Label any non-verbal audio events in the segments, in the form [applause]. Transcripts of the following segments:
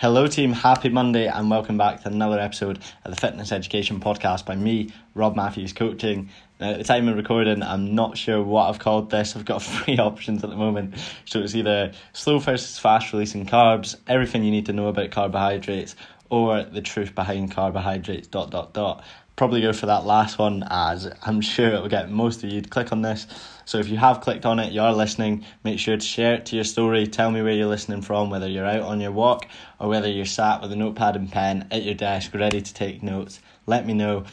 Hello, team. Happy Monday, and welcome back to another episode of the Fitness Education Podcast by me, Rob Matthews Coaching. Now, at the time of recording, I'm not sure what I've called this. I've got [laughs] three options at the moment. So it's either slow versus fast releasing carbs, everything you need to know about carbohydrates, or the truth behind carbohydrates. Dot dot dot probably go for that last one as I'm sure it will get most of you to click on this. So if you have clicked on it, you are listening, make sure to share it to your story. Tell me where you're listening from, whether you're out on your walk or whether you're sat with a notepad and pen at your desk ready to take notes. Let me know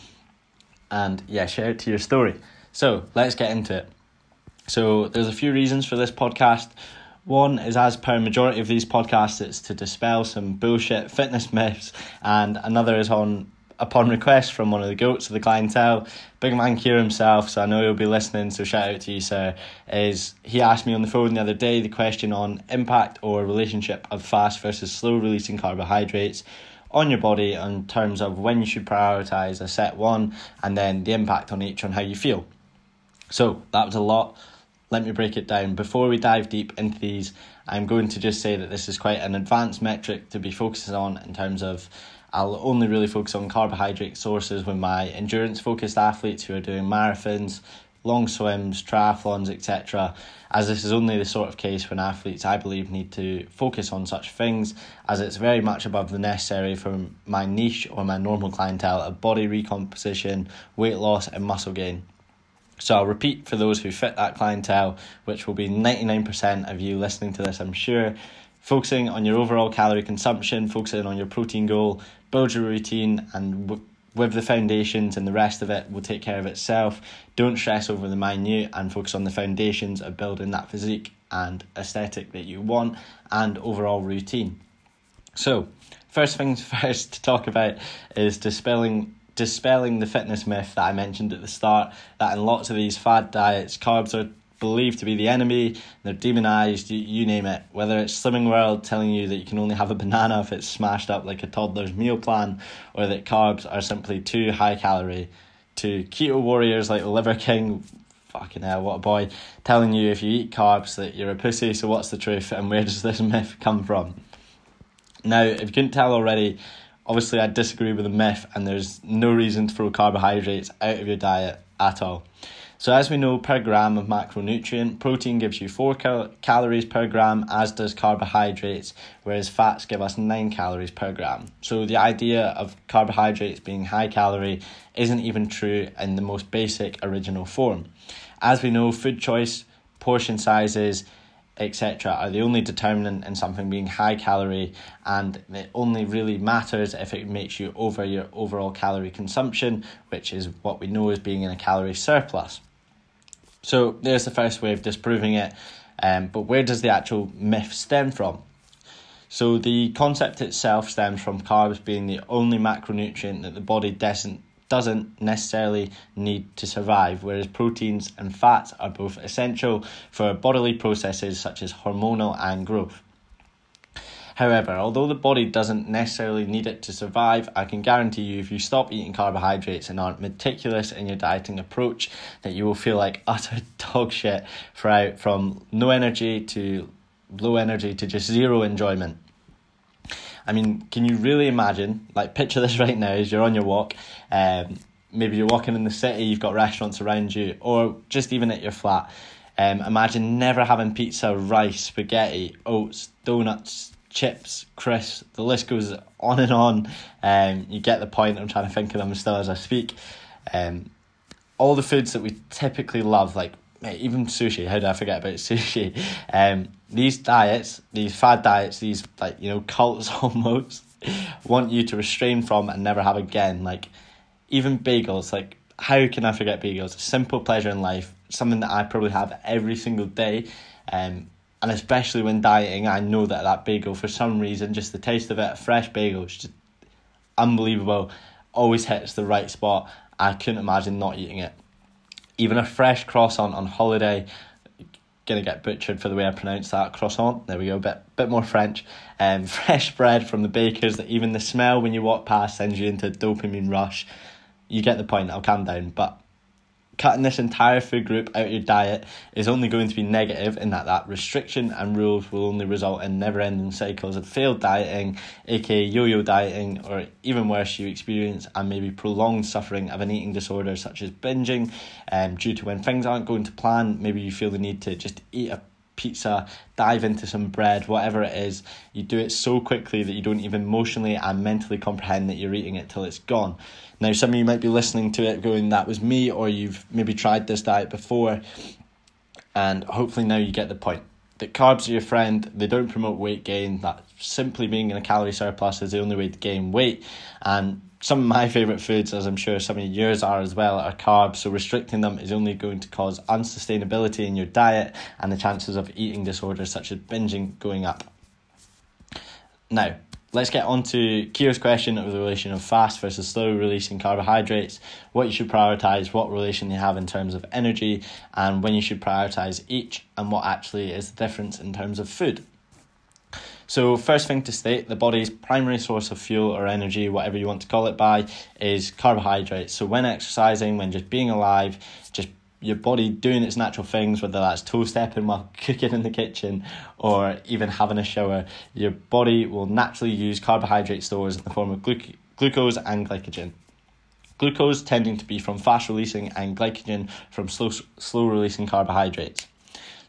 and yeah, share it to your story. So let's get into it. So there's a few reasons for this podcast. One is as per majority of these podcasts, it's to dispel some bullshit fitness [laughs] myths, and another is on upon request from one of the goats of the clientele, big man Kier himself, so I know he'll be listening, so shout out to you, sir, is he asked me on the phone the other day the question on impact or relationship of fast versus slow releasing carbohydrates on your body in terms of when you should prioritize a set one and then the impact on each on how you feel. So that was a lot. Let me break it down. Before we dive deep into these, I'm going to just say that this is quite an advanced metric to be focusing on in terms of I'll only really focus on carbohydrate sources with my endurance focused athletes who are doing marathons, long swims, triathlons, etc. As this is only the sort of case when athletes, I believe, need to focus on such things, as it's very much above the necessary for my niche or my normal clientele of body recomposition, weight loss, and muscle gain. So I'll repeat for those who fit that clientele, which will be 99% of you listening to this, I'm sure. Focusing on your overall calorie consumption, focusing on your protein goal, build your routine, and w- with the foundations and the rest of it will take care of itself. Don't stress over the minute and focus on the foundations of building that physique and aesthetic that you want and overall routine. So, first things [laughs] first to talk about is dispelling dispelling the fitness myth that I mentioned at the start that in lots of these fad diets carbs are believed to be the enemy, they're demonized, you, you name it. Whether it's Slimming World telling you that you can only have a banana if it's smashed up like a toddler's meal plan, or that carbs are simply too high calorie, to keto warriors like Liver King, fucking hell, what a boy, telling you if you eat carbs that you're a pussy, so what's the truth and where does this [laughs] myth come from? Now, if you couldn't tell already, obviously I disagree with the myth and there's no reason to throw carbohydrates out of your diet at all. So, as we know, per gram of macronutrient, protein gives you 4 cal- calories per gram, as does carbohydrates, whereas fats give us 9 calories per gram. So, the idea of carbohydrates being high calorie isn't even true in the most basic original form. As we know, food choice, portion sizes, etc., are the only determinant in something being high calorie, and it only really matters if it makes you over your overall calorie consumption, which is what we know as being in a calorie surplus. So there's the first way of disproving it. Um, but where does the actual myth stem from? So the concept itself stems from carbs being the only macronutrient that the body doesn't doesn't necessarily need to survive, whereas proteins and fats are both essential for bodily processes such as hormonal and growth. However, although the body doesn't necessarily need it to survive, I can guarantee you if you stop eating carbohydrates and aren't meticulous in your dieting approach, that you will feel like [laughs] utter dog shit throughout from no energy to low energy to just zero enjoyment. I mean, can you really imagine? Like, picture this [laughs] right now as you're on your walk. Um, maybe you're walking in the city, you've got restaurants around you, or just even at your flat. Um, imagine never having pizza, rice, spaghetti, oats, donuts, chips, crisps, the list goes on and on. Um, you get the point. I'm trying to think of them still as I speak. Um, all the foods that we typically love, like even sushi. How do I forget about [laughs] sushi? Um, these diets, these fad diets, these like you know cults [laughs] almost want you to restrain from and never have again. Like even bagels. Like how can I forget bagels? A simple pleasure in life. Something that I probably have every single day. Um, and especially when dieting, I know that that bagel, for some reason, just the taste of it, a fresh bagel, is just unbelievable. Always hits the right spot. I couldn't imagine not eating it. Even a fresh croissant on holiday, gonna get butchered for the way I pronounce that croissant. There we go, bit bit more French. Um, [laughs] fresh bread from the bakers that even the smell when you walk past sends you into a dopamine rush. You get the point. I'll calm down, but cutting this entire food group out of your diet is only going to be negative in that that restriction and rules will only result in never-ending cycles of failed dieting aka yo-yo dieting or even worse you experience and maybe prolonged suffering of an eating disorder such as binging um, due to when things aren't going to plan. Maybe you feel the need to just eat a pizza, dive into some bread, whatever it is, you do it so quickly that you don't even emotionally and mentally comprehend that you're eating it till it's gone. Now, some of you might be listening to it going, that was me, or you've maybe tried this diet before, and hopefully now you get the point. That carbs are your friend, they don't promote weight gain, that simply being in a calorie surplus is the only way to gain weight. And some of my favourite foods, as I'm sure some of yours are as well, are carbs. So restricting them is only going to cause unsustainability in your diet and the chances of eating disorders such as binging going up. Now, let's get on to Kira's question of the relation of fast versus slow releasing carbohydrates, what you should prioritize, what relation they have in terms of energy, and when you should prioritize each, and what actually is the difference in terms of food. So, first thing to state the body's primary source of fuel or energy, whatever you want to call it by, is carbohydrates. So, when exercising, when just being alive, just your body doing its natural things, whether that's toe stepping while [laughs] cooking in the kitchen or even having a shower, your body will naturally use carbohydrate stores in the form of gluc- glucose and glycogen. Glucose tending to be from fast releasing and glycogen from slow, slow releasing carbohydrates.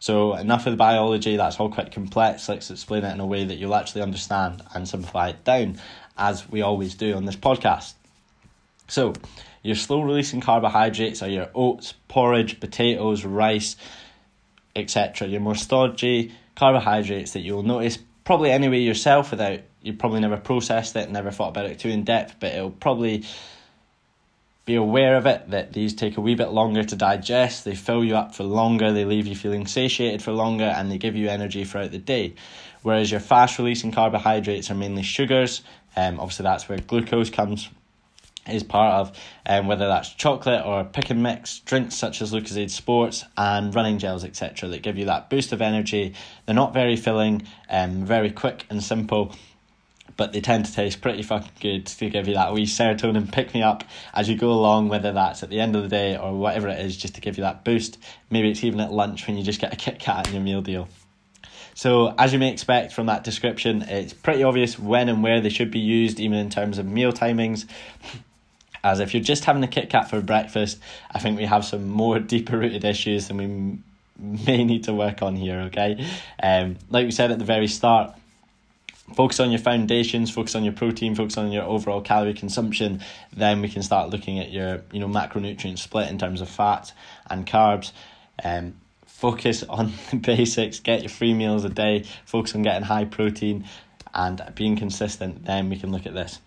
So, enough of the biology, that's all quite complex. Let's explain it in a way that you'll actually understand and simplify it down, as we always do on this podcast. So, your slow releasing carbohydrates are your oats, porridge, potatoes, rice, etc. Your more stodgy carbohydrates that you'll notice probably anyway yourself without you probably never processed it, never thought about it too in depth, but it'll probably be aware of it that these take a wee bit longer to digest, they fill you up for longer, they leave you feeling satiated for longer, and they give you energy throughout the day. Whereas your fast releasing carbohydrates are mainly sugars, um, obviously that's where glucose comes is part of, um, whether that's chocolate or pick and mix drinks such as Lucozade Sports and running gels, etc., that give you that boost of energy. They're not very filling, um, very quick and simple, but they tend to taste pretty fucking good to give you that wee serotonin pick me up as you go along, whether that's at the end of the day or whatever it is, just to give you that boost. Maybe it's even at lunch when you just get a Kit Kat in your meal deal. So, as you may expect from that description, it's pretty obvious when and where they should be used, even in terms of meal timings as if you're just having a Kit Kat for breakfast, I think we have some more [laughs] deeper rooted issues than we may need to work on here, okay? Um, like we said at the very start, focus on your foundations, focus on your protein, focus on your overall calorie consumption, then we can start looking at your, you know, macronutrient split in terms of fat and carbs. Um, focus [laughs] on the basics, get your three meals a day, focus on getting high protein and being consistent, then we can look at this.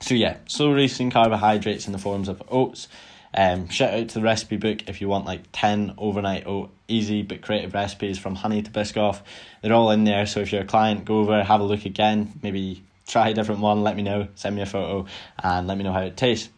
So yeah, slow releasing carbohydrates in the forms of oats. Um, shout out to the recipe book if you want like 10 overnight oat easy but creative recipes from honey to Biscoff. They're all in there, so if you're a client, go over, have a look again, maybe try a different one, let me know, send me a photo, and let me know how it tastes.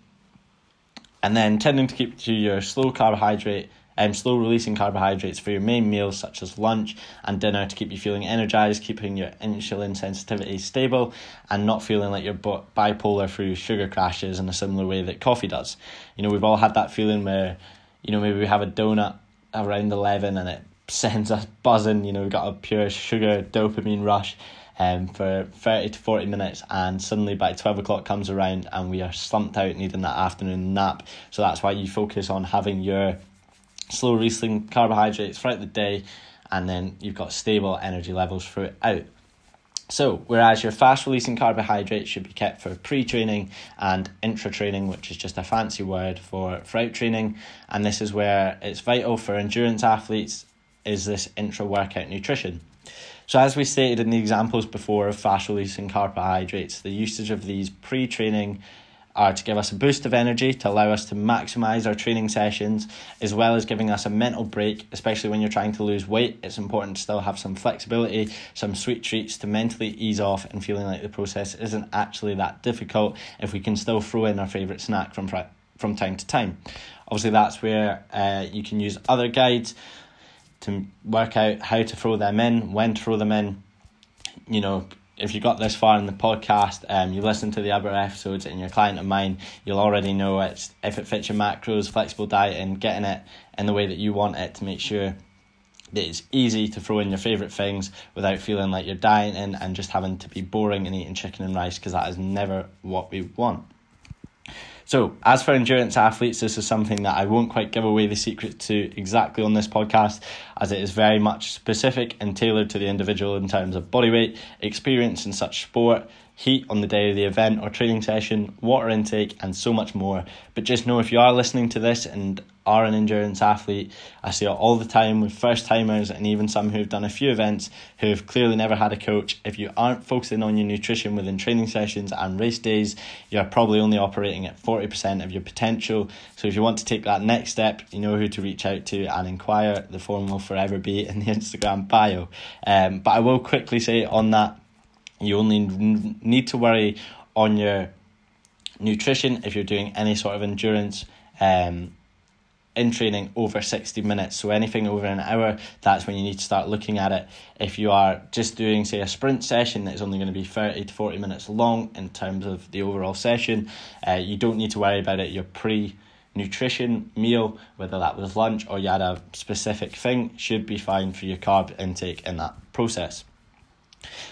And then tending to keep to your slow carbohydrate um, slow releasing carbohydrates for your main meals such as lunch and dinner to keep you feeling energized, keeping your insulin sensitivity stable, and not feeling like you're bipolar through sugar crashes in a similar way that coffee does. You know, we've all had that feeling where, you know, maybe we have a donut around 11 and it [laughs] sends us buzzing, you know, we've got a pure sugar dopamine rush. Um, for 30 to 40 minutes, and suddenly by 12 o'clock comes around, and we are slumped out needing that afternoon nap. So that's why you focus on having your slow releasing carbohydrates throughout the day, and then you've got stable energy levels throughout. So, whereas your fast releasing carbohydrates should be kept for pre training and intra training, which is just a fancy word for throughout training, and this is where it's vital for endurance athletes, is this intra workout nutrition. So, as we stated in the examples before of fast releasing carbohydrates, the usage of these pre training are to give us a boost of energy to allow us to maximize our training sessions, as well as giving us a mental break, especially when you're trying to lose weight. It's important to still have some flexibility, some sweet treats to mentally ease off and feeling like the process isn't actually that difficult if we can still throw in our favorite snack from from time to time. Obviously, that's where uh, you can use other guides to work out how to throw them in, when to throw them in. You know, if you got this far in the podcast, um, you listen to the other episodes and you're a client of mine, you'll already know it's if it fits your macros, flexible diet, and getting it in the way that you want it to make sure that it's easy to throw in your favourite things without feeling like you're dieting and just having to be boring and eating chicken and rice because that is never what we want. So, as for endurance athletes, this is something that I won't quite give away the secret to exactly on this podcast, as it is very much specific and tailored to the individual in terms of body weight, experience in such sport, heat on the day of the event or training session, water intake, and so much more. But just know if you are listening to this and are an endurance athlete, I see it all the time with first timers and even some who've done a few events who have clearly never had a coach. If you aren't focusing on your nutrition within training sessions and race days, you're probably only operating at 40% of your potential. So if you want to take that next step, you know who to reach out to and inquire. The form will forever be in the [laughs] Instagram bio. Um, but I will quickly say on that you only need to worry on your nutrition if you're doing any sort of endurance um, in training over 60 minutes. So anything over an hour, that's when you need to start looking at it. If you are just doing, say, a sprint session that is only going to be 30 to 40 minutes long in terms of the overall session, uh, you don't need to worry about it. Your pre nutrition meal, whether that was lunch or you had a specific thing, should be fine for your carb intake in that process.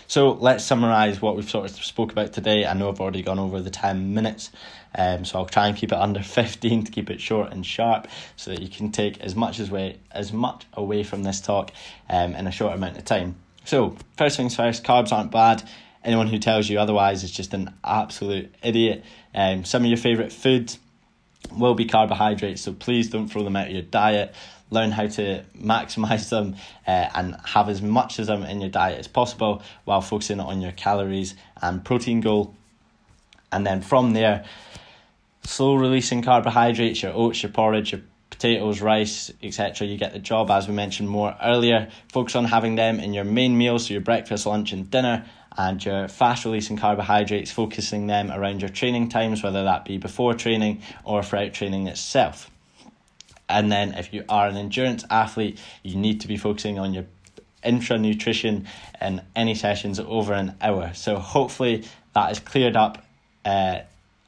So let's summarise what we've sort of spoke about today. I know I've already gone over the 10 minutes, um, so I'll try and keep it under [laughs] 15 to keep it short and sharp so that you can take as much as, way, as much away from this talk um, in a short amount of time. So, first things first, carbs aren't bad. Anyone who tells you otherwise is just an absolute idiot. Um, some of your favourite foods will be carbohydrates, so please don't throw them out of your diet learn how to maximize them uh, and have as much of them in your diet as possible while focusing on your calories and protein goal. And then from there, slow releasing carbohydrates, your oats, your porridge, your potatoes, rice, etc. You get the job, as we mentioned more earlier. Focus on having them in your main meals, so your breakfast, lunch, and dinner, and your fast releasing carbohydrates, focusing them around your training times, whether that be before training or throughout training itself. And then if you are an endurance athlete, you need to be focusing on your intra nutrition and any sessions over an hour. So hopefully that has cleared up uh,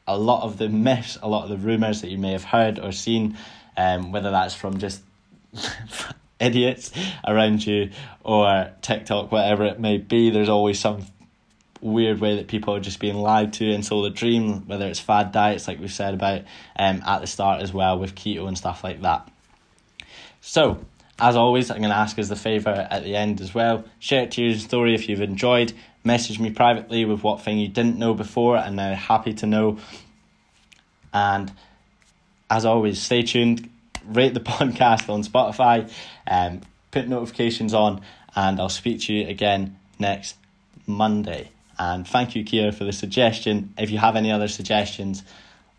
a lot of the myths, a lot of the rumors that you may have heard or seen, um, whether that's from just [laughs] idiots around you or TikTok, whatever it may be. There's always some weird way that people are just being lied to and sold a dream, whether it's fad diets like we said about um, at the start as well with keto and stuff like that. So, as always, I'm going to ask as the favour at the end as well. Share it to your story if you've enjoyed. Message me privately with what thing you didn't know before and now happy to know. And as always, stay tuned. Rate the [laughs] podcast on Spotify. Um, put notifications on, and I'll speak to you again next Monday. And thank you, Kira, for the suggestion. If you have any other suggestions,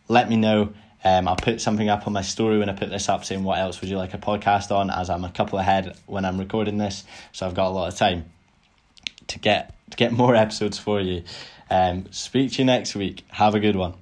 let me know. Um, I'll put something up on my story when I put this up saying what else would you like a podcast on, as I'm a couple ahead when I'm recording this, so I've got a lot of time to get to get more [laughs] episodes for you. Um, speak to you next week. Have a good one.